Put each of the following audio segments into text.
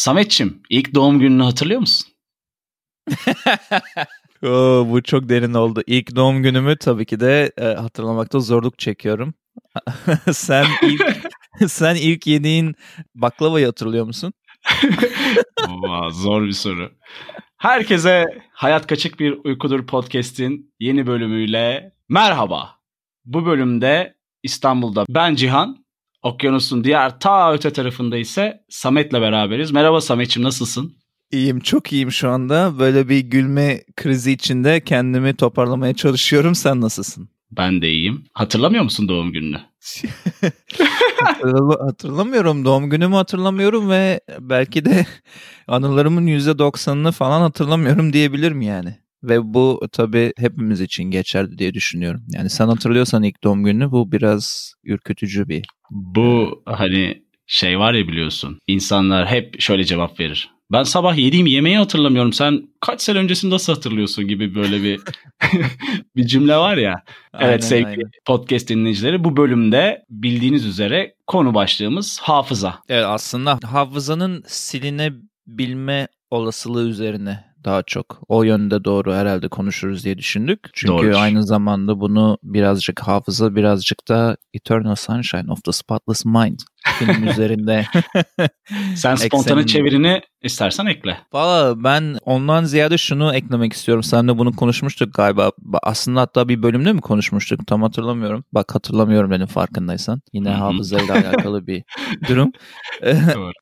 Sametçim ilk doğum gününü hatırlıyor musun? Oo, bu çok derin oldu. İlk doğum günümü tabii ki de e, hatırlamakta zorluk çekiyorum. sen ilk sen ilk yediğin baklavayı hatırlıyor musun? Aa, zor bir soru. Herkese Hayat Kaçık Bir Uykudur podcast'in yeni bölümüyle merhaba. Bu bölümde İstanbul'da ben Cihan, okyanusun diğer ta öte tarafında ise Samet'le beraberiz. Merhaba Samet'ciğim nasılsın? İyiyim çok iyiyim şu anda. Böyle bir gülme krizi içinde kendimi toparlamaya çalışıyorum. Sen nasılsın? Ben de iyiyim. Hatırlamıyor musun doğum gününü? hatırlamıyorum. Doğum günümü hatırlamıyorum ve belki de anılarımın %90'ını falan hatırlamıyorum diyebilirim yani. Ve bu tabii hepimiz için geçerli diye düşünüyorum. Yani sen hatırlıyorsan ilk doğum gününü bu biraz ürkütücü bir. Bu hani şey var ya biliyorsun. İnsanlar hep şöyle cevap verir. Ben sabah yediğim yemeği hatırlamıyorum. Sen kaç sene öncesini nasıl hatırlıyorsun gibi böyle bir bir cümle var ya. Aynen, evet sevgili aynen. podcast dinleyicileri bu bölümde bildiğiniz üzere konu başlığımız hafıza. Evet aslında hafızanın silinebilme olasılığı üzerine daha çok o yönde doğru herhalde konuşuruz diye düşündük. Çünkü Doğrudur. aynı zamanda bunu birazcık hafıza birazcık da Eternal Sunshine of the Spotless Mind film üzerinde. Sen spontane çevirini istersen ekle. Valla ben ondan ziyade şunu eklemek istiyorum. Seninle bunu konuşmuştuk galiba. Aslında hatta bir bölümde mi konuşmuştuk? Tam hatırlamıyorum. Bak hatırlamıyorum benim farkındaysan. Yine hafızayla alakalı bir durum.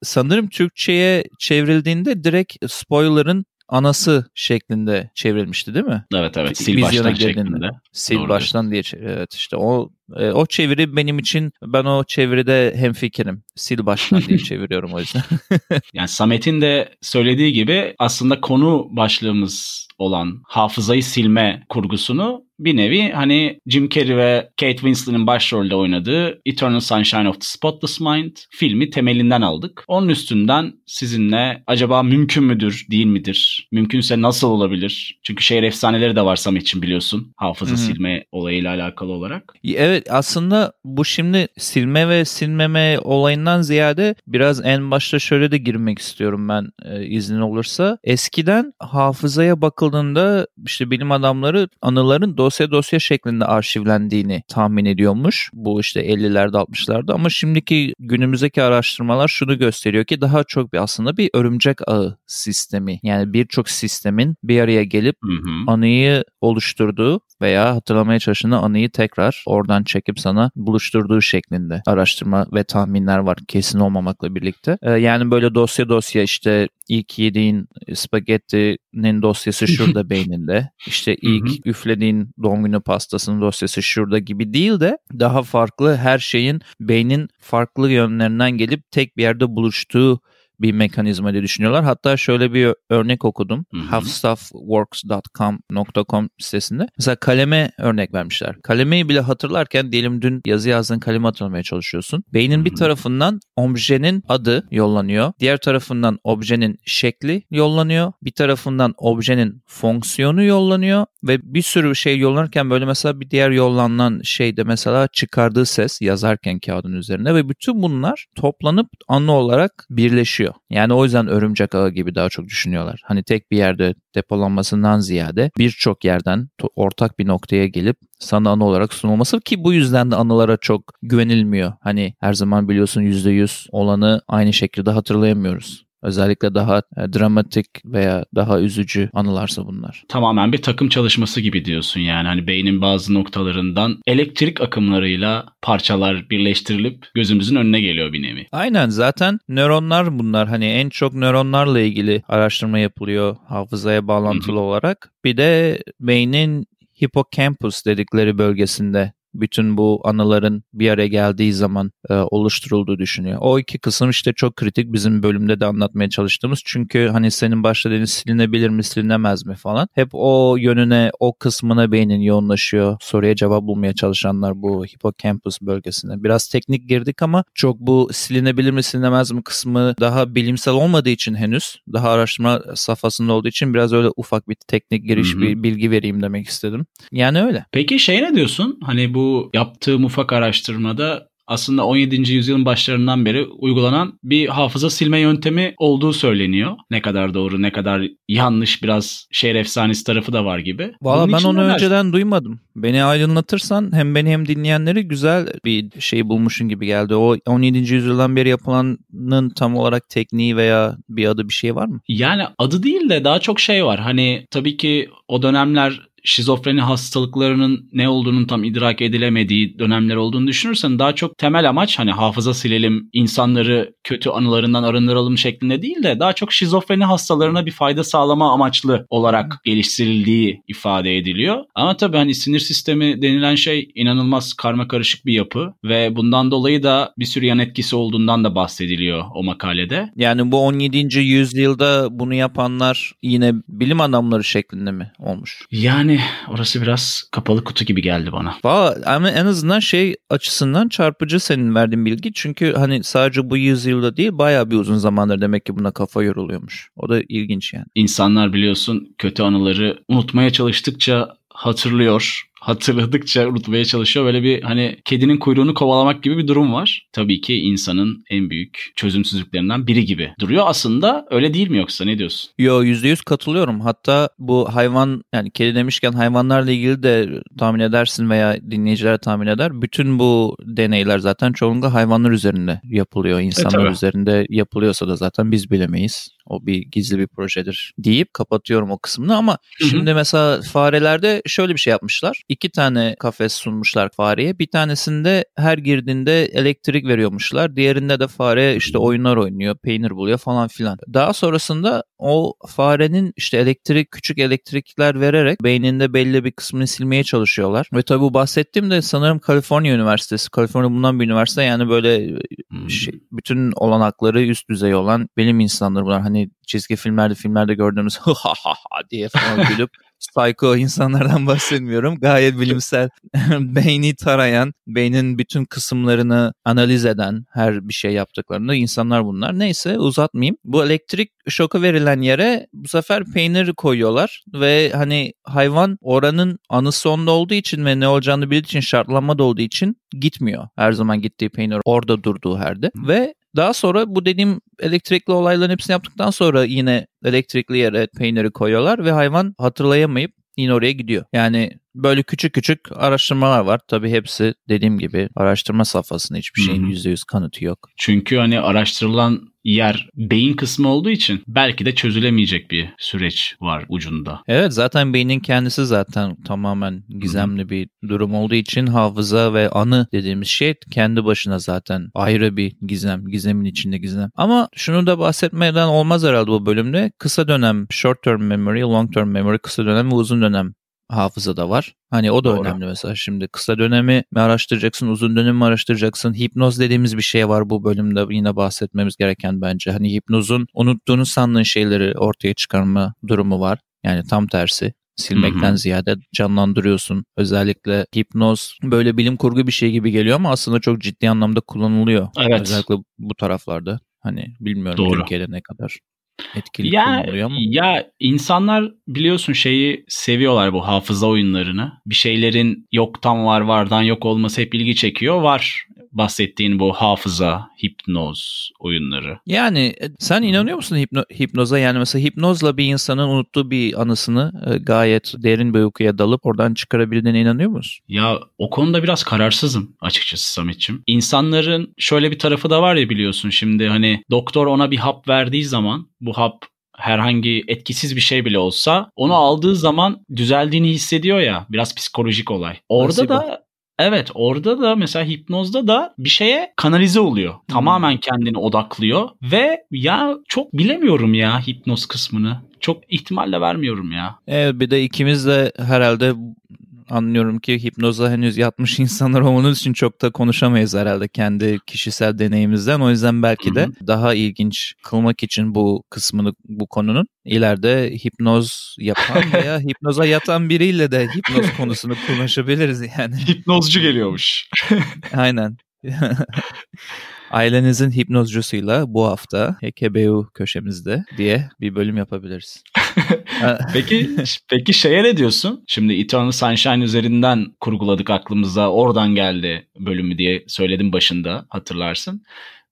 Sanırım Türkçe'ye çevrildiğinde direkt spoiler'ın anası şeklinde çevrilmişti değil mi? Evet evet sil baştan şeklinde. Sil Doğru baştan diye evet işte o e, o çeviri benim için ben o çeviride hemfikirim. Sil baştan diye çeviriyorum o yüzden. yani Samet'in de söylediği gibi aslında konu başlığımız olan hafızayı silme kurgusunu bir nevi hani Jim Carrey ve Kate Winslet'in başrolde oynadığı Eternal Sunshine of the Spotless Mind filmi temelinden aldık. Onun üstünden sizinle acaba mümkün müdür, değil midir? Mümkünse nasıl olabilir? Çünkü şehir efsaneleri de var Samet için biliyorsun. Hafıza Hı-hı. silme olayıyla alakalı olarak. Evet aslında bu şimdi silme ve silmeme olayından ziyade biraz en başta şöyle de girmek istiyorum ben e, iznin olursa. Eskiden hafızaya bakıldığında işte bilim adamları anıların dosya dosya şeklinde arşivlendiğini tahmin ediyormuş. Bu işte 50'lerde 60'larda ama şimdiki günümüzdeki araştırmalar şunu gösteriyor ki daha çok bir aslında bir örümcek ağı sistemi. Yani birçok sistemin bir araya gelip hı hı. anıyı oluşturduğu veya hatırlamaya çalıştığında anıyı tekrar oradan çekip sana buluşturduğu şeklinde araştırma ve tahminler var kesin olmamakla birlikte. Ee, yani böyle dosya dosya işte ilk yediğin spagettinin dosyası şurada beyninde. İşte ilk üflediğin doğum günü pastasının dosyası şurada gibi değil de daha farklı her şeyin beynin farklı yönlerinden gelip tek bir yerde buluştuğu bir mekanizma diye düşünüyorlar. Hatta şöyle bir örnek okudum. Howstuffworks.com sitesinde. Mesela kaleme örnek vermişler. Kalemeyi bile hatırlarken diyelim dün yazı yazdığın kalemi hatırlamaya çalışıyorsun. Beynin bir tarafından objenin adı yollanıyor. Diğer tarafından objenin şekli yollanıyor. Bir tarafından objenin fonksiyonu yollanıyor ve bir sürü şey yollanırken böyle mesela bir diğer yollanan şeyde mesela çıkardığı ses yazarken kağıdın üzerine ve bütün bunlar toplanıp anı olarak birleşiyor oluyor. Yani o yüzden örümcek ağı gibi daha çok düşünüyorlar. Hani tek bir yerde depolanmasından ziyade birçok yerden ortak bir noktaya gelip sana anı olarak sunulması ki bu yüzden de anılara çok güvenilmiyor. Hani her zaman biliyorsun %100 olanı aynı şekilde hatırlayamıyoruz. Özellikle daha e, dramatik veya daha üzücü anılarsa bunlar. Tamamen bir takım çalışması gibi diyorsun yani. Hani beynin bazı noktalarından elektrik akımlarıyla parçalar birleştirilip gözümüzün önüne geliyor bir nevi. Aynen zaten nöronlar bunlar. Hani en çok nöronlarla ilgili araştırma yapılıyor hafızaya bağlantılı olarak. Bir de beynin hipokampus dedikleri bölgesinde bütün bu anıların bir araya geldiği zaman e, oluşturulduğu düşünüyor. O iki kısım işte çok kritik bizim bölümde de anlatmaya çalıştığımız. Çünkü hani senin başta dediğin silinebilir mi silinemez mi falan. Hep o yönüne o kısmına beynin yoğunlaşıyor. Soruya cevap bulmaya çalışanlar bu hipokampus bölgesine. Biraz teknik girdik ama çok bu silinebilir mi silinemez mi kısmı daha bilimsel olmadığı için henüz daha araştırma safhasında olduğu için biraz öyle ufak bir teknik giriş Hı-hı. bir bilgi vereyim demek istedim. Yani öyle. Peki şey ne diyorsun? Hani bu yaptığım ufak araştırmada aslında 17. yüzyılın başlarından beri uygulanan bir hafıza silme yöntemi olduğu söyleniyor. Ne kadar doğru ne kadar yanlış biraz şehir efsanesi tarafı da var gibi. Valla ben onu neler? önceden duymadım. Beni aydınlatırsan hem beni hem dinleyenleri güzel bir şey bulmuşun gibi geldi. O 17. yüzyıldan beri yapılanın tam olarak tekniği veya bir adı bir şey var mı? Yani adı değil de daha çok şey var. Hani tabii ki o dönemler şizofreni hastalıklarının ne olduğunun tam idrak edilemediği dönemler olduğunu düşünürsen daha çok temel amaç hani hafıza silelim, insanları kötü anılarından arındıralım şeklinde değil de daha çok şizofreni hastalarına bir fayda sağlama amaçlı olarak geliştirildiği ifade ediliyor. Ama tabii hani sinir sistemi denilen şey inanılmaz karma karışık bir yapı ve bundan dolayı da bir sürü yan etkisi olduğundan da bahsediliyor o makalede. Yani bu 17. yüzyılda bunu yapanlar yine bilim adamları şeklinde mi olmuş? Yani orası biraz kapalı kutu gibi geldi bana. Valla ama en azından şey açısından çarpıcı senin verdiğin bilgi. Çünkü hani sadece bu yüzyılda değil bayağı bir uzun zamandır demek ki buna kafa yoruluyormuş. O da ilginç yani. İnsanlar biliyorsun kötü anıları unutmaya çalıştıkça hatırlıyor hatırladıkça unutmaya çalışıyor. Böyle bir hani kedinin kuyruğunu kovalamak gibi bir durum var. Tabii ki insanın en büyük çözümsüzlüklerinden biri gibi duruyor. Aslında öyle değil mi yoksa ne diyorsun? Yo %100 katılıyorum. Hatta bu hayvan yani kedi demişken hayvanlarla ilgili de tahmin edersin veya dinleyiciler tahmin eder. Bütün bu deneyler zaten çoğunlukla hayvanlar üzerinde yapılıyor. İnsanlar e, üzerinde yapılıyorsa da zaten biz bilemeyiz. O bir gizli bir projedir deyip kapatıyorum o kısmını ama Hı-hı. şimdi mesela farelerde şöyle bir şey yapmışlar. İki tane kafes sunmuşlar fareye. Bir tanesinde her girdiğinde elektrik veriyormuşlar. Diğerinde de fare işte oyunlar oynuyor, peynir buluyor falan filan. Daha sonrasında o farenin işte elektrik küçük elektrikler vererek beyninde belli bir kısmını silmeye çalışıyorlar. Ve tabi bu bahsettiğim de sanırım Kaliforniya Üniversitesi. Kaliforniya bulunan bir üniversite yani böyle hmm. şey, bütün olanakları üst düzey olan bilim insanları bunlar. Hani çizgi filmlerde filmlerde gördüğümüz ha ha ha diye falan gülüp psycho insanlardan bahsetmiyorum. Gayet bilimsel beyni tarayan, beynin bütün kısımlarını analiz eden her bir şey yaptıklarında insanlar bunlar. Neyse uzatmayayım. Bu elektrik şoku verilen yere bu sefer peynir koyuyorlar ve hani hayvan oranın anısı onda olduğu için ve ne olacağını bildiği için şartlanma da olduğu için gitmiyor. Her zaman gittiği peynir orada durduğu herde ve daha sonra bu dediğim elektrikli olayların hepsini yaptıktan sonra yine elektrikli yere peyniri koyuyorlar ve hayvan hatırlayamayıp yine oraya gidiyor. Yani böyle küçük küçük araştırmalar var. Tabii hepsi dediğim gibi araştırma safhasında hiçbir şeyin yüzde yüz kanıtı yok. Çünkü hani araştırılan yer beyin kısmı olduğu için belki de çözülemeyecek bir süreç var ucunda. Evet zaten beynin kendisi zaten tamamen gizemli Hı-hı. bir durum olduğu için hafıza ve anı dediğimiz şey kendi başına zaten ayrı bir gizem. Gizemin içinde gizem. Ama şunu da bahsetmeden olmaz herhalde bu bölümde. Kısa dönem short term memory, long term memory, kısa dönem ve uzun dönem hafıza da var. Hani o da Doğru. önemli mesela. Şimdi kısa dönemi mi araştıracaksın, uzun dönemi mi araştıracaksın? Hipnoz dediğimiz bir şey var bu bölümde yine bahsetmemiz gereken bence. Hani hipnozun unuttuğunu sandığın şeyleri ortaya çıkarma durumu var. Yani tam tersi silmekten Hı-hı. ziyade canlandırıyorsun. Özellikle hipnoz böyle bilim kurgu bir şey gibi geliyor ama aslında çok ciddi anlamda kullanılıyor. Evet. Özellikle bu taraflarda. Hani bilmiyorum Doğru. Türkiye'de ne kadar etkili ya, kullanılıyor ama. Ya insanlar biliyorsun şeyi seviyorlar bu hafıza oyunlarını. Bir şeylerin yoktan var vardan yok olması hep ilgi çekiyor. Var bahsettiğin bu hafıza, hipnoz oyunları. Yani e, sen inanıyor musun hipno, hipnoza? Yani mesela hipnozla bir insanın unuttuğu bir anısını e, gayet derin bir uykuya dalıp oradan çıkarabildiğine inanıyor musun? Ya o konuda biraz kararsızım açıkçası Samet'ciğim. İnsanların şöyle bir tarafı da var ya biliyorsun şimdi hani doktor ona bir hap verdiği zaman bu hap herhangi etkisiz bir şey bile olsa onu aldığı zaman düzeldiğini hissediyor ya biraz psikolojik olay. Orada Nasıl da Evet orada da mesela hipnozda da bir şeye kanalize oluyor. Hmm. Tamamen kendini odaklıyor ve ya çok bilemiyorum ya hipnoz kısmını. Çok ihtimalle vermiyorum ya. Evet bir de ikimiz de herhalde anlıyorum ki hipnoza henüz yatmış insanlar olmadığımız için çok da konuşamayız herhalde kendi kişisel deneyimizden. O yüzden belki de daha ilginç kılmak için bu kısmını bu konunun ileride hipnoz yapan veya hipnoza yatan biriyle de hipnoz konusunu konuşabiliriz yani. Hipnozcu geliyormuş. Aynen. Ailenizin hipnozcusuyla bu hafta HKBU köşemizde diye bir bölüm yapabiliriz. peki peki şeye ne diyorsun? Şimdi Eternal Sunshine üzerinden kurguladık aklımıza. Oradan geldi bölümü diye söyledim başında hatırlarsın.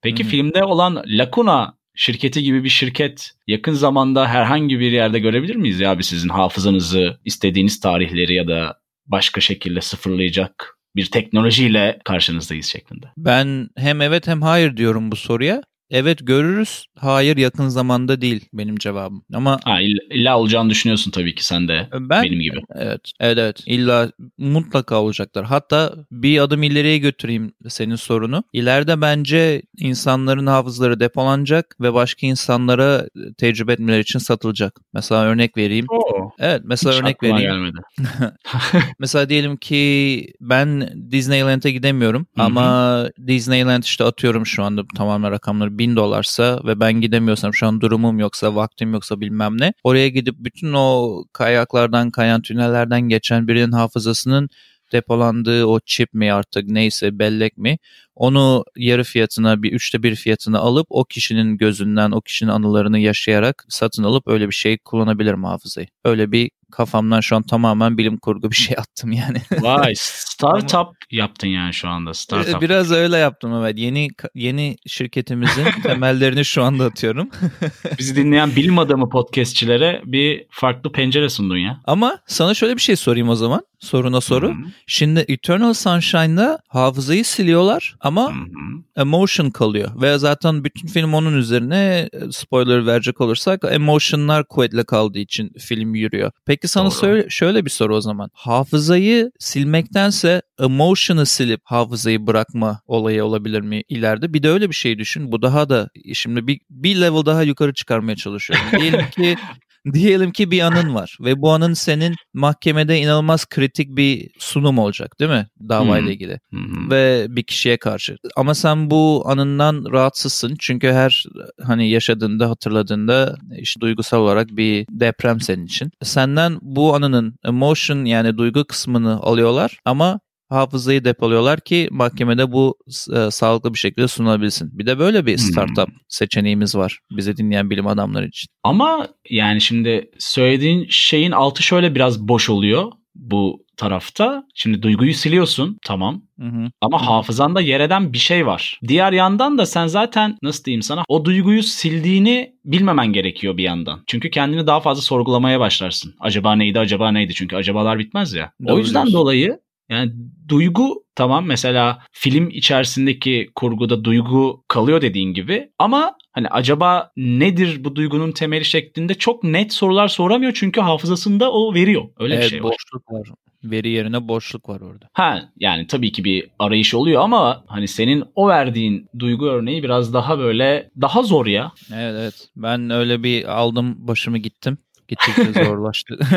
Peki Hı-hı. filmde olan Lacuna şirketi gibi bir şirket yakın zamanda herhangi bir yerde görebilir miyiz ya abi sizin hafızanızı istediğiniz tarihleri ya da başka şekilde sıfırlayacak bir teknolojiyle karşınızdayız şeklinde. Ben hem evet hem hayır diyorum bu soruya. Evet görürüz. Hayır yakın zamanda değil benim cevabım. Ama ha, illa, illa olacağını düşünüyorsun tabii ki sen de ben, benim gibi. Evet, evet evet illa mutlaka olacaklar. Hatta bir adım ileriye götüreyim senin sorunu. İleride bence insanların hafızaları depolanacak ve başka insanlara tecrübe etmeleri için satılacak. Mesela örnek vereyim. Oo, evet mesela hiç örnek vereyim. gelmedi. mesela diyelim ki ben Disneyland'e gidemiyorum Hı-hı. ama Disneyland işte atıyorum şu anda tamamen rakamları bin dolarsa ve ben gidemiyorsam şu an durumum yoksa vaktim yoksa bilmem ne. Oraya gidip bütün o kayaklardan kayan tünellerden geçen birinin hafızasının depolandığı o çip mi artık neyse bellek mi onu yarı fiyatına bir üçte bir fiyatına alıp o kişinin gözünden o kişinin anılarını yaşayarak satın alıp öyle bir şey kullanabilirim hafızayı. Öyle bir kafamdan şu an tamamen bilim kurgu bir şey attım yani. Vay startup yaptın yani şu anda startup. Biraz öyle yaptım evet. Yeni yeni şirketimizin temellerini şu anda atıyorum. Bizi dinleyen bilim adamı podcastçilere bir farklı pencere sundun ya. Ama sana şöyle bir şey sorayım o zaman. Soruna soru. Hı-hı. Şimdi Eternal Sunshine'da hafızayı siliyorlar ama Hı-hı. emotion kalıyor. Ve zaten bütün film onun üzerine spoiler verecek olursak emotionlar kuvvetle kaldığı için film yürüyor. Peki sana söyle, şöyle bir soru o zaman. Hafızayı silmektense emotion'ı silip hafızayı bırakma olayı olabilir mi ileride? Bir de öyle bir şey düşün. Bu daha da şimdi bir, bir level daha yukarı çıkarmaya çalışıyorum. Diyelim ki Diyelim ki bir anın var ve bu anın senin mahkemede inanılmaz kritik bir sunum olacak değil mi davayla hmm. ilgili hmm. ve bir kişiye karşı. Ama sen bu anından rahatsızsın çünkü her hani yaşadığında hatırladığında işte duygusal olarak bir deprem senin için. Senden bu anının emotion yani duygu kısmını alıyorlar ama hafızayı depoluyorlar ki mahkemede bu e, sağlıklı bir şekilde sunulabilsin. Bir de böyle bir startup hmm. seçeneğimiz var bize dinleyen bilim adamları için. Ama yani şimdi söylediğin şeyin altı şöyle biraz boş oluyor bu tarafta. Şimdi duyguyu siliyorsun tamam hı hı. ama hafızanda yer eden bir şey var. Diğer yandan da sen zaten nasıl diyeyim sana o duyguyu sildiğini bilmemen gerekiyor bir yandan. Çünkü kendini daha fazla sorgulamaya başlarsın. Acaba neydi acaba neydi çünkü acabalar bitmez ya. Doğru o yüzden diyorsun. dolayı yani duygu tamam mesela film içerisindeki kurguda duygu kalıyor dediğin gibi ama hani acaba nedir bu duygunun temeli şeklinde çok net sorular soramıyor çünkü hafızasında o veriyor. Öyle evet, bir şey var. boşluk var. Veri yerine boşluk var orada. Ha yani tabii ki bir arayış oluyor ama hani senin o verdiğin duygu örneği biraz daha böyle daha zor ya. Evet evet. Ben öyle bir aldım başımı gittim. Gittikçe zorlaştı.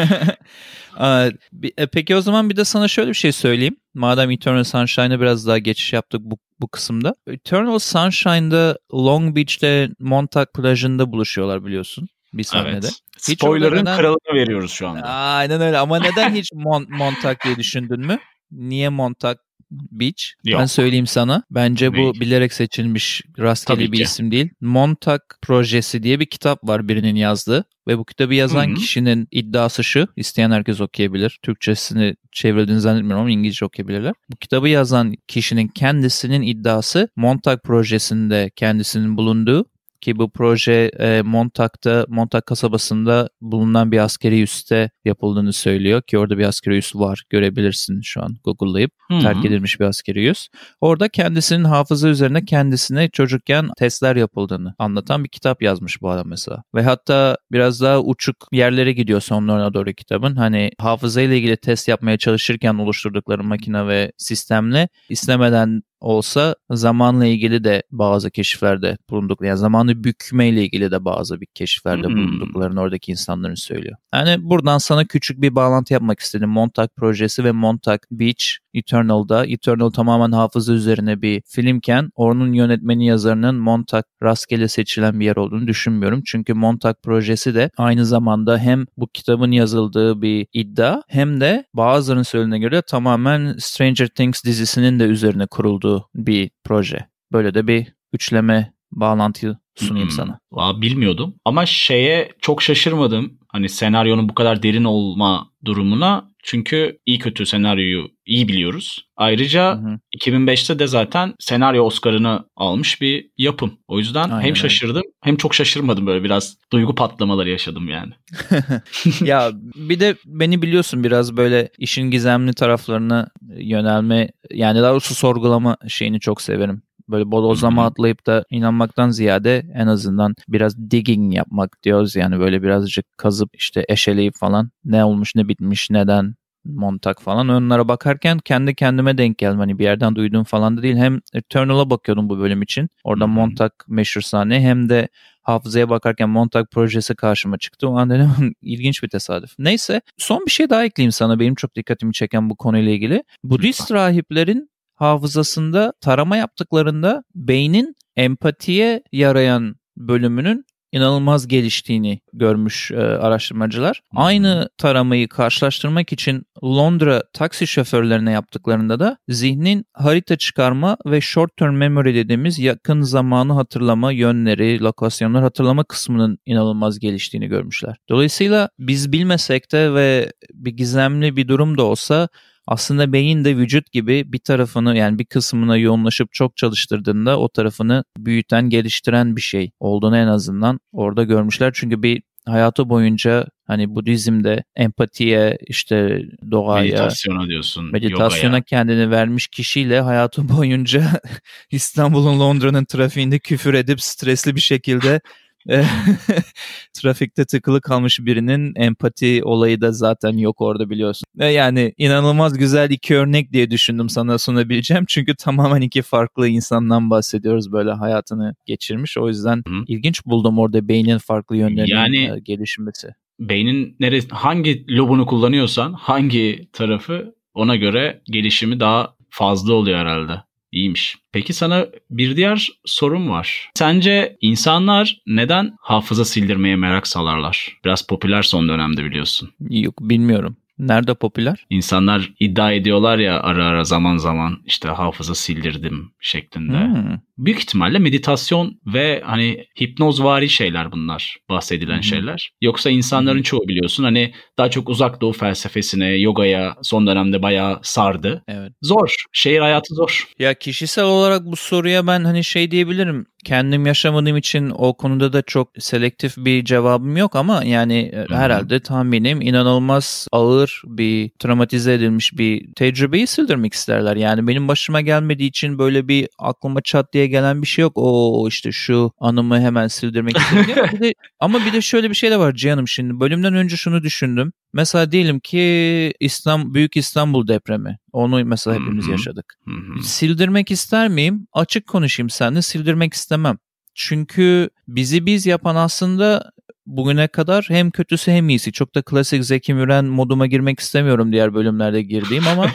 E, peki o zaman bir de sana şöyle bir şey söyleyeyim. Madem Eternal Sunshine'a biraz daha geçiş yaptık bu, bu kısımda. Eternal Sunshine'da Long Beach'te Montauk plajında buluşuyorlar biliyorsun bir sahnede. Evet. Hiç Spoiler'ın neden... kralını veriyoruz şu anda. Aynen öyle ama neden hiç Mon- Montauk diye düşündün mü? Niye Montauk Beach. Yok. Ben söyleyeyim sana. Bence bu bilerek seçilmiş rastgele Tabii bir ki. isim değil. Montauk Projesi diye bir kitap var birinin yazdığı. Ve bu kitabı yazan Hı-hı. kişinin iddiası şu. İsteyen herkes okuyabilir. Türkçesini çevrildiğini zannetmiyorum ama İngilizce okuyabilirler. Bu kitabı yazan kişinin kendisinin iddiası Montauk projesinde kendisinin bulunduğu ki bu proje e, Montak'ta, Montak kasabasında bulunan bir askeri üste yapıldığını söylüyor ki orada bir askeri üs var görebilirsin şu an Google'layıp Hı-hı. terk edilmiş bir askeri üs. Orada kendisinin hafıza üzerine kendisine çocukken testler yapıldığını anlatan bir kitap yazmış bu adam mesela. Ve hatta biraz daha uçuk yerlere gidiyor sonlarına doğru kitabın. Hani hafıza ile ilgili test yapmaya çalışırken oluşturdukları makine ve sistemle istemeden olsa zamanla ilgili de bazı keşiflerde bulunduk. Yani zamanı bükmeyle ilgili de bazı bir keşiflerde hmm. bulunduklarını oradaki insanların söylüyor. Yani buradan sana küçük bir bağlantı yapmak istedim. Montauk projesi ve Montauk Beach Eternal'da. Eternal tamamen hafıza üzerine bir filmken onun yönetmeni yazarının Montauk rastgele seçilen bir yer olduğunu düşünmüyorum. Çünkü Montauk projesi de aynı zamanda hem bu kitabın yazıldığı bir iddia hem de bazılarının söylediğine göre tamamen Stranger Things dizisinin de üzerine kurulduğu bir proje. Böyle de bir üçleme bağlantıyı sunayım hmm. sana. Aa, bilmiyordum ama şeye çok şaşırmadım. Hani senaryonun bu kadar derin olma durumuna çünkü iyi kötü senaryoyu iyi biliyoruz. Ayrıca hı hı. 2005'te de zaten senaryo Oscar'ını almış bir yapım. O yüzden Aynen hem şaşırdım öyle. hem çok şaşırmadım böyle biraz duygu patlamaları yaşadım yani. ya bir de beni biliyorsun biraz böyle işin gizemli taraflarına yönelme yani daha doğrusu sorgulama şeyini çok severim böyle bodozlama atlayıp da inanmaktan ziyade en azından biraz digging yapmak diyoruz. Yani böyle birazcık kazıp işte eşeleyip falan ne olmuş ne bitmiş neden Montag falan onlara bakarken kendi kendime denk geldim. Hani bir yerden duyduğum falan da değil. Hem Eternal'a bakıyordum bu bölüm için. Orada hmm. Montag meşhur sahne hem de hafızaya bakarken Montag projesi karşıma çıktı. O an dedim ilginç bir tesadüf. Neyse son bir şey daha ekleyeyim sana. Benim çok dikkatimi çeken bu konuyla ilgili. Budist rahiplerin hafızasında tarama yaptıklarında beynin empatiye yarayan bölümünün inanılmaz geliştiğini görmüş e, araştırmacılar. Aynı taramayı karşılaştırmak için Londra taksi şoförlerine yaptıklarında da zihnin harita çıkarma ve short term memory dediğimiz yakın zamanı hatırlama yönleri, lokasyonlar hatırlama kısmının inanılmaz geliştiğini görmüşler. Dolayısıyla biz bilmesek de ve bir gizemli bir durum da olsa aslında beyin de vücut gibi bir tarafını yani bir kısmına yoğunlaşıp çok çalıştırdığında o tarafını büyüten, geliştiren bir şey olduğunu en azından orada görmüşler. Çünkü bir hayatı boyunca hani Budizm'de empatiye işte doğaya meditasyona diyorsun meditasyona yogaya. kendini vermiş kişiyle hayatı boyunca İstanbul'un Londra'nın trafiğinde küfür edip stresli bir şekilde trafikte tıkılı kalmış birinin empati olayı da zaten yok orada biliyorsun. Yani inanılmaz güzel iki örnek diye düşündüm sana sunabileceğim. Çünkü tamamen iki farklı insandan bahsediyoruz böyle hayatını geçirmiş. O yüzden Hı. ilginç buldum orada beynin farklı yönlerinin yani, gelişmesi. Beynin neresi, hangi lobunu kullanıyorsan hangi tarafı ona göre gelişimi daha fazla oluyor herhalde. İyiymiş. Peki sana bir diğer sorum var. Sence insanlar neden hafıza sildirmeye merak salarlar? Biraz popüler son dönemde biliyorsun. Yok bilmiyorum. Nerede popüler? İnsanlar iddia ediyorlar ya ara ara zaman zaman işte hafıza sildirdim şeklinde. Hmm. Büyük ihtimalle meditasyon ve hani hipnozvari şeyler bunlar bahsedilen hmm. şeyler. Yoksa insanların hmm. çoğu biliyorsun hani daha çok uzak doğu felsefesine, yogaya son dönemde bayağı sardı. Evet. Zor. Şehir hayatı zor. Ya kişisel olarak bu soruya ben hani şey diyebilirim kendim yaşamadığım için o konuda da çok selektif bir cevabım yok ama yani Hı-hı. herhalde tahminim inanılmaz ağır bir travmatize edilmiş bir tecrübeyi sildirmek isterler. Yani benim başıma gelmediği için böyle bir aklıma çat diye gelen bir şey yok. O işte şu anımı hemen sildirmek bir de, ama bir de şöyle bir şey de var Cihan'ım şimdi. Bölümden önce şunu düşündüm. Mesela diyelim ki İstanbul, Büyük İstanbul depremi. Onu mesela hepimiz yaşadık. Sildirmek ister miyim? Açık konuşayım seninle sildirmek istemem. Çünkü bizi biz yapan aslında bugüne kadar hem kötüsü hem iyisi. Çok da klasik Zeki Müren moduma girmek istemiyorum diğer bölümlerde girdiğim ama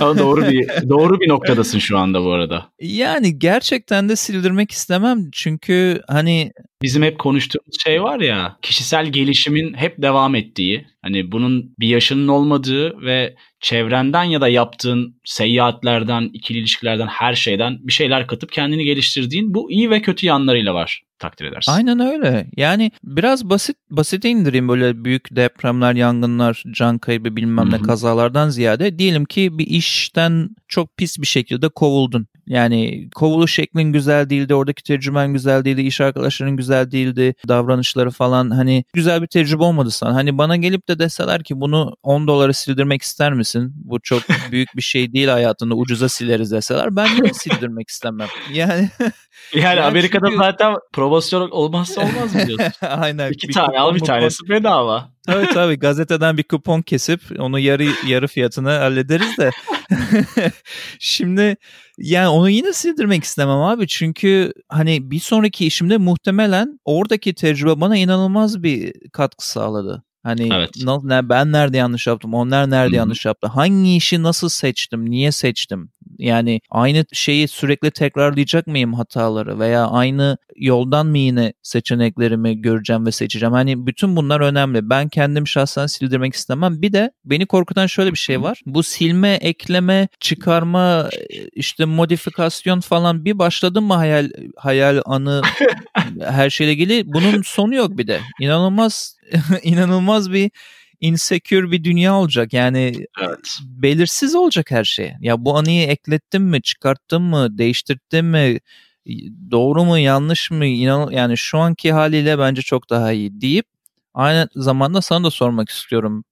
ama doğru bir doğru bir noktadasın şu anda bu arada. Yani gerçekten de sildirmek istemem çünkü hani bizim hep konuştuğumuz şey var ya kişisel gelişimin hep devam ettiği hani bunun bir yaşının olmadığı ve çevrenden ya da yaptığın seyahatlerden, ikili ilişkilerden her şeyden bir şeyler katıp kendini geliştirdiğin bu iyi ve kötü yanlarıyla var takdir edersin. Aynen öyle. Yani biraz basit basite indireyim böyle büyük depremler, yangınlar, can kaybı bilmem ne kazalardan ziyade diyelim ki bir işten çok pis bir şekilde kovuldun. Yani kovuluş şeklin güzel değildi, oradaki tecrüben güzel değildi, iş arkadaşların güzel değildi, davranışları falan hani güzel bir tecrübe olmadı sana. Hani bana gelip de deseler ki bunu 10 dolara sildirmek ister misin? Bu çok büyük bir şey değil hayatında ucuza sileriz deseler ben de sildirmek istemem. Yani yani, yani Amerika'da çünkü... zaten promosyon olmazsa olmaz mı diyorsun? Aynen. İki bir tane al bir tanesi bedava. Tabii tabii gazeteden bir kupon kesip onu yarı yarı fiyatına hallederiz de. Şimdi yani onu yine sildirmek istemem abi. Çünkü hani bir sonraki işimde muhtemelen oradaki tecrübe bana inanılmaz bir katkı sağladı. Hani evet. ben nerede yanlış yaptım, onlar nerede Hı-hı. yanlış yaptı, hangi işi nasıl seçtim, niye seçtim Yani aynı şeyi sürekli tekrarlayacak mıyım hataları veya aynı yoldan mı yine seçeneklerimi göreceğim ve seçeceğim? Hani bütün bunlar önemli. Ben kendim şahsen sildirmek istemem. Bir de beni korkutan şöyle bir şey var. Bu silme, ekleme, çıkarma, işte modifikasyon falan bir başladım mı hayal hayal anı her şeyle ilgili bunun sonu yok bir de. İnanılmaz inanılmaz bir insecure bir dünya olacak. Yani evet. belirsiz olacak her şey. Ya bu anıyı eklettim mi, çıkarttım mı, değiştirdim mi, doğru mu, yanlış mı? İnan yani şu anki haliyle bence çok daha iyi deyip aynı zamanda sana da sormak istiyorum.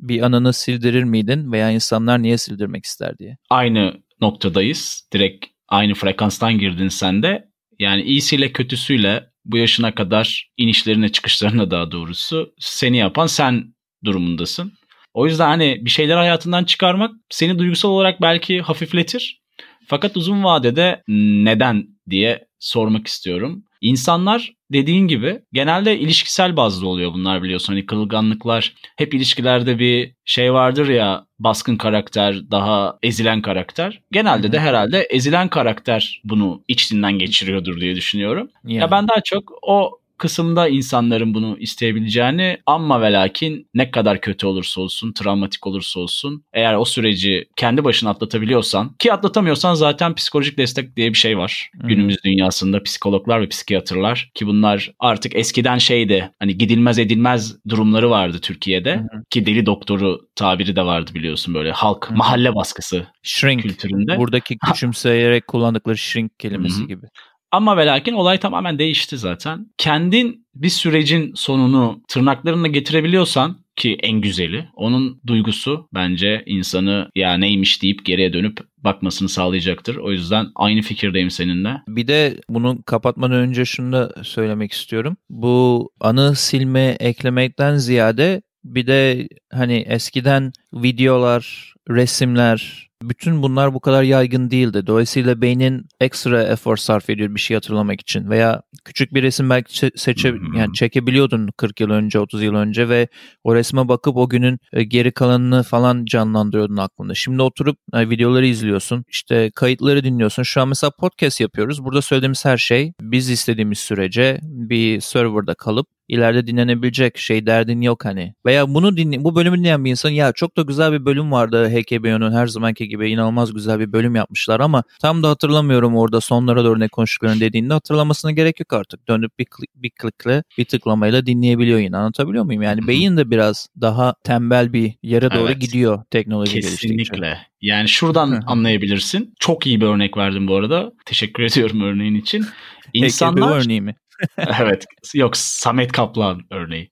Bir anını sildirir miydin veya insanlar niye sildirmek ister diye? Aynı noktadayız. Direkt aynı frekanstan girdin sen de. Yani iyisiyle kötüsüyle bu yaşına kadar inişlerine çıkışlarına daha doğrusu seni yapan sen durumundasın. O yüzden hani bir şeyler hayatından çıkarmak seni duygusal olarak belki hafifletir. Fakat uzun vadede neden diye sormak istiyorum. İnsanlar dediğin gibi genelde ilişkisel bazlı oluyor bunlar biliyorsun. Hani kırılganlıklar hep ilişkilerde bir şey vardır ya baskın karakter, daha ezilen karakter. Genelde de herhalde ezilen karakter bunu içinden geçiriyordur diye düşünüyorum. Yani. Ya ben daha çok o kısımda insanların bunu isteyebileceğini ama ve lakin ne kadar kötü olursa olsun, travmatik olursa olsun eğer o süreci kendi başına atlatabiliyorsan ki atlatamıyorsan zaten psikolojik destek diye bir şey var. Hmm. Günümüz dünyasında psikologlar ve psikiyatrlar ki bunlar artık eskiden şeydi hani gidilmez edilmez durumları vardı Türkiye'de hmm. ki deli doktoru tabiri de vardı biliyorsun böyle halk hmm. mahalle baskısı shrink. kültüründe. Buradaki küçümseyerek kullandıkları shrink kelimesi gibi. Ama ve lakin olay tamamen değişti zaten. Kendin bir sürecin sonunu tırnaklarına getirebiliyorsan ki en güzeli onun duygusu bence insanı ya neymiş deyip geriye dönüp bakmasını sağlayacaktır. O yüzden aynı fikirdeyim seninle. Bir de bunu kapatmadan önce şunu da söylemek istiyorum. Bu anı silme eklemekten ziyade bir de hani eskiden videolar, resimler, bütün bunlar bu kadar yaygın değildi. Dolayısıyla beynin ekstra efor sarf ediyor bir şey hatırlamak için veya küçük bir resim belki seçe yani çekebiliyordun 40 yıl önce, 30 yıl önce ve o resme bakıp o günün e, geri kalanını falan canlandırıyordun aklında. Şimdi oturup e, videoları izliyorsun, işte kayıtları dinliyorsun. Şu an mesela podcast yapıyoruz. Burada söylediğimiz her şey biz istediğimiz sürece bir serverda kalıp ileride dinlenebilecek şey derdin yok hani. Veya bunu dinle bu bölümü dinleyen bir insan ya çok da güzel bir bölüm vardı HKBO'nun her zamanki gibi inanılmaz güzel bir bölüm yapmışlar ama tam da hatırlamıyorum orada sonlara doğru ne konuştuklarını dediğinde hatırlamasına gerek yok artık. Dönüp bir, klik, bir klikle bir tıklamayla dinleyebiliyor yine anlatabiliyor muyum? Yani beyin de biraz daha tembel bir yere doğru evet. gidiyor teknoloji Kesinlikle. geliştikçe. Yani şuradan anlayabilirsin. Çok iyi bir örnek verdim bu arada. Teşekkür ediyorum örneğin için. İnsanlar... örneği mi? evet. Yok Samet Kaplan örneği.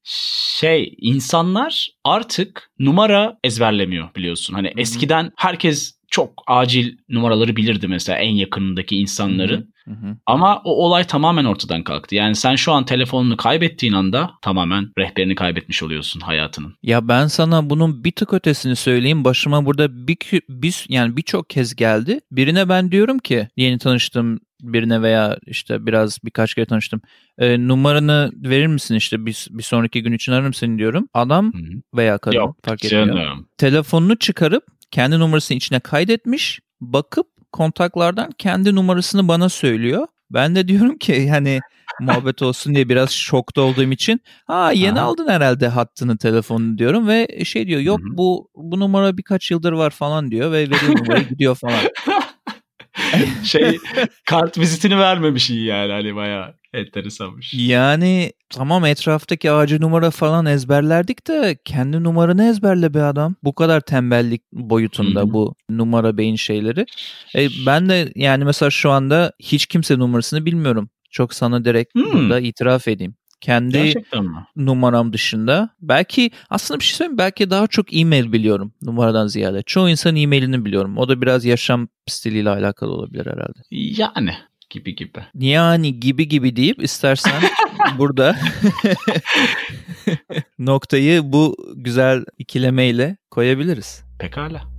Şey insanlar artık numara ezberlemiyor biliyorsun. Hani Hı-hı. eskiden herkes çok acil numaraları bilirdi mesela en yakınındaki insanların. Hı hı. Ama o olay tamamen ortadan kalktı. Yani sen şu an telefonunu kaybettiğin anda tamamen rehberini kaybetmiş oluyorsun hayatının. Ya ben sana bunun bir tık ötesini söyleyeyim. Başıma burada bir, bir yani birçok kez geldi. Birine ben diyorum ki yeni tanıştığım birine veya işte biraz birkaç kere tanıştım. E, numaranı verir misin işte bir, bir sonraki gün için ararım seni diyorum. Adam Hı-hı. veya kadın Yok, fark etmiyor. Canım. Telefonunu çıkarıp kendi numarasını içine kaydetmiş. Bakıp kontaklardan kendi numarasını bana söylüyor. Ben de diyorum ki yani muhabbet olsun diye biraz şokta olduğum için ha yeni Aha. aldın herhalde hattını telefonunu diyorum ve şey diyor yok Hı-hı. bu bu numara birkaç yıldır var falan diyor ve veriyor numarayı gidiyor falan. şey kart vizitini vermemiş iyi yani hani bayağı enteresanmış. Yani tamam etraftaki ağacı numara falan ezberlerdik de kendi numaranı ezberle be adam. Bu kadar tembellik boyutunda Hı-hı. bu numara beyin şeyleri. E, ben de yani mesela şu anda hiç kimse numarasını bilmiyorum. Çok sana direkt hmm. burada itiraf edeyim kendi numaram dışında. Belki aslında bir şey söyleyeyim belki daha çok e-mail biliyorum numaradan ziyade. Çoğu insan e-mailini biliyorum. O da biraz yaşam stiliyle alakalı olabilir herhalde. Yani gibi gibi. Yani gibi gibi deyip istersen burada noktayı bu güzel ikilemeyle koyabiliriz. Pekala.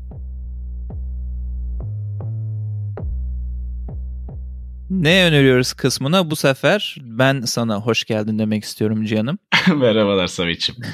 Ne öneriyoruz kısmına bu sefer ben sana hoş geldin demek istiyorum canım. Merhabalar Samet'ciğim.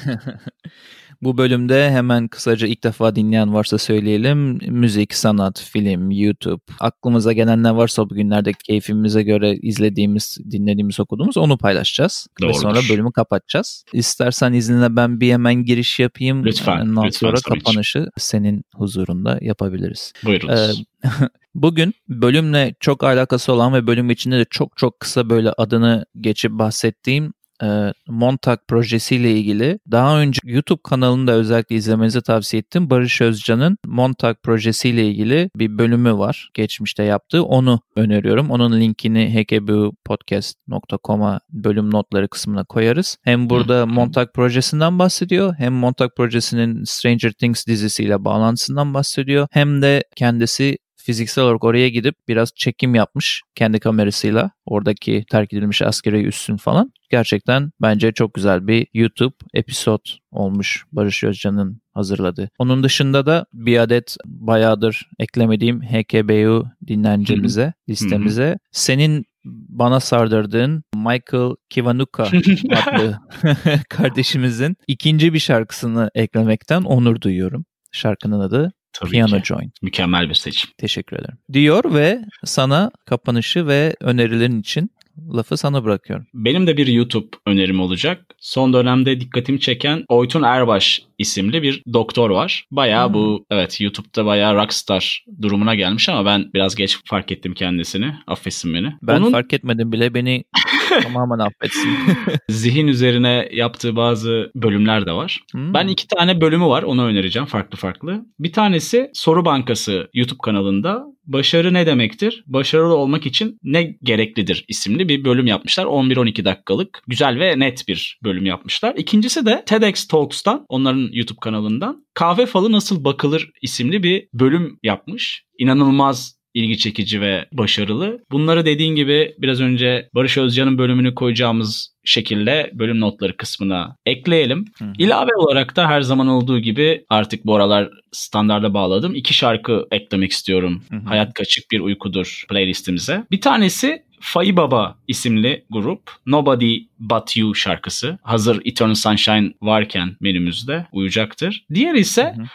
Bu bölümde hemen kısaca ilk defa dinleyen varsa söyleyelim. Müzik, sanat, film, YouTube, aklımıza gelen ne varsa bugünlerde keyfimize göre izlediğimiz, dinlediğimiz, okuduğumuz onu paylaşacağız. Doğrudur. Ve sonra bölümü kapatacağız. İstersen izninle ben bir hemen giriş yapayım. Lütfen. Ondan lütfen, sonra kapanışı senin huzurunda yapabiliriz. Buyurunuz. Ee, Bugün bölümle çok alakası olan ve bölüm içinde de çok çok kısa böyle adını geçip bahsettiğim e, Montag projesiyle ilgili daha önce YouTube kanalında özellikle izlemenizi tavsiye ettim. Barış Özcan'ın Montag projesiyle ilgili bir bölümü var. Geçmişte yaptığı. Onu öneriyorum. Onun linkini hkbupodcast.com'a bölüm notları kısmına koyarız. Hem burada Montag projesinden bahsediyor hem Montag projesinin Stranger Things dizisiyle bağlantısından bahsediyor. Hem de kendisi fiziksel olarak oraya gidip biraz çekim yapmış kendi kamerasıyla. Oradaki terk edilmiş askeri üssün falan. Gerçekten bence çok güzel bir YouTube episod olmuş Barış Özcan'ın hazırladığı. Onun dışında da bir adet bayağıdır eklemediğim HKBU dinlencemize, listemize. Senin bana sardırdığın Michael Kiwanuka adlı kardeşimizin ikinci bir şarkısını eklemekten onur duyuyorum. Şarkının adı Tabii Piano ki. Joint. Mükemmel bir seçim. Teşekkür ederim. Diyor ve sana kapanışı ve önerilerin için lafı sana bırakıyorum. Benim de bir YouTube önerim olacak. Son dönemde dikkatimi çeken Oytun Erbaş isimli bir doktor var. Bayağı hmm. bu evet YouTube'da bayağı rockstar durumuna gelmiş ama ben biraz geç fark ettim kendisini. Affetsin beni. Ben Onun... fark etmedim bile beni tamamen affetsin. Zihin üzerine yaptığı bazı bölümler de var. Hmm. Ben iki tane bölümü var onu önereceğim farklı farklı. Bir tanesi Soru Bankası YouTube kanalında Başarı ne demektir? Başarılı olmak için ne gereklidir isimli bir bölüm yapmışlar. 11-12 dakikalık güzel ve net bir bölüm yapmışlar. İkincisi de TEDx Talks'tan onların YouTube kanalından kahve falı nasıl bakılır isimli bir bölüm yapmış. İnanılmaz ilgi çekici ve başarılı. Bunları dediğin gibi biraz önce Barış Özcan'ın bölümünü koyacağımız şekilde bölüm notları kısmına ekleyelim. Hı. İlave olarak da her zaman olduğu gibi artık bu aralar standarda bağladım. İki şarkı eklemek istiyorum. Hı hı. Hayat Kaçık Bir Uykudur playlistimize. Bir tanesi Fai Baba isimli grup Nobody But You şarkısı. Hazır Eternal Sunshine varken menümüzde uyacaktır. Diğer ise hı hı.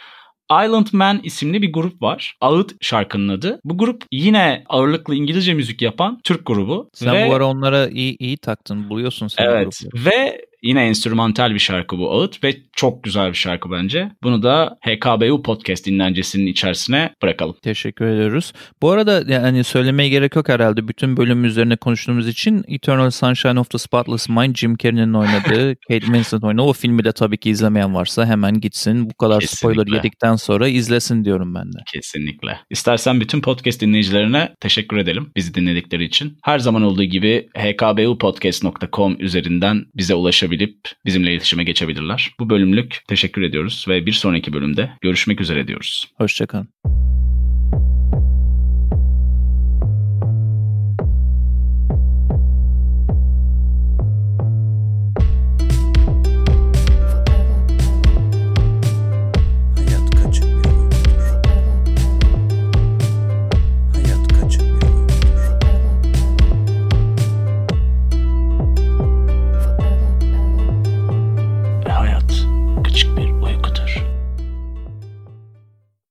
Island Man isimli bir grup var. Ağıt şarkının adı. Bu grup yine ağırlıklı İngilizce müzik yapan Türk grubu. Sen ve... bu ara onlara iyi, iyi taktın. Buluyorsun sen Evet. Ve Yine enstrümantal bir şarkı bu ağıt ve çok güzel bir şarkı bence. Bunu da HKBU Podcast dinlencesinin içerisine bırakalım. Teşekkür ediyoruz. Bu arada yani söylemeye gerek yok herhalde. Bütün bölüm üzerine konuştuğumuz için Eternal Sunshine of the Spotless Mind Jim Carrey'nin oynadığı, Kate Winslet oynadığı o filmi de tabii ki izlemeyen varsa hemen gitsin. Bu kadar Kesinlikle. spoiler yedikten sonra izlesin diyorum ben de. Kesinlikle. İstersen bütün podcast dinleyicilerine teşekkür edelim bizi dinledikleri için. Her zaman olduğu gibi hkbupodcast.com üzerinden bize ulaşabilirsiniz ulaşabilip bizimle iletişime geçebilirler. Bu bölümlük teşekkür ediyoruz ve bir sonraki bölümde görüşmek üzere diyoruz. Hoşçakalın.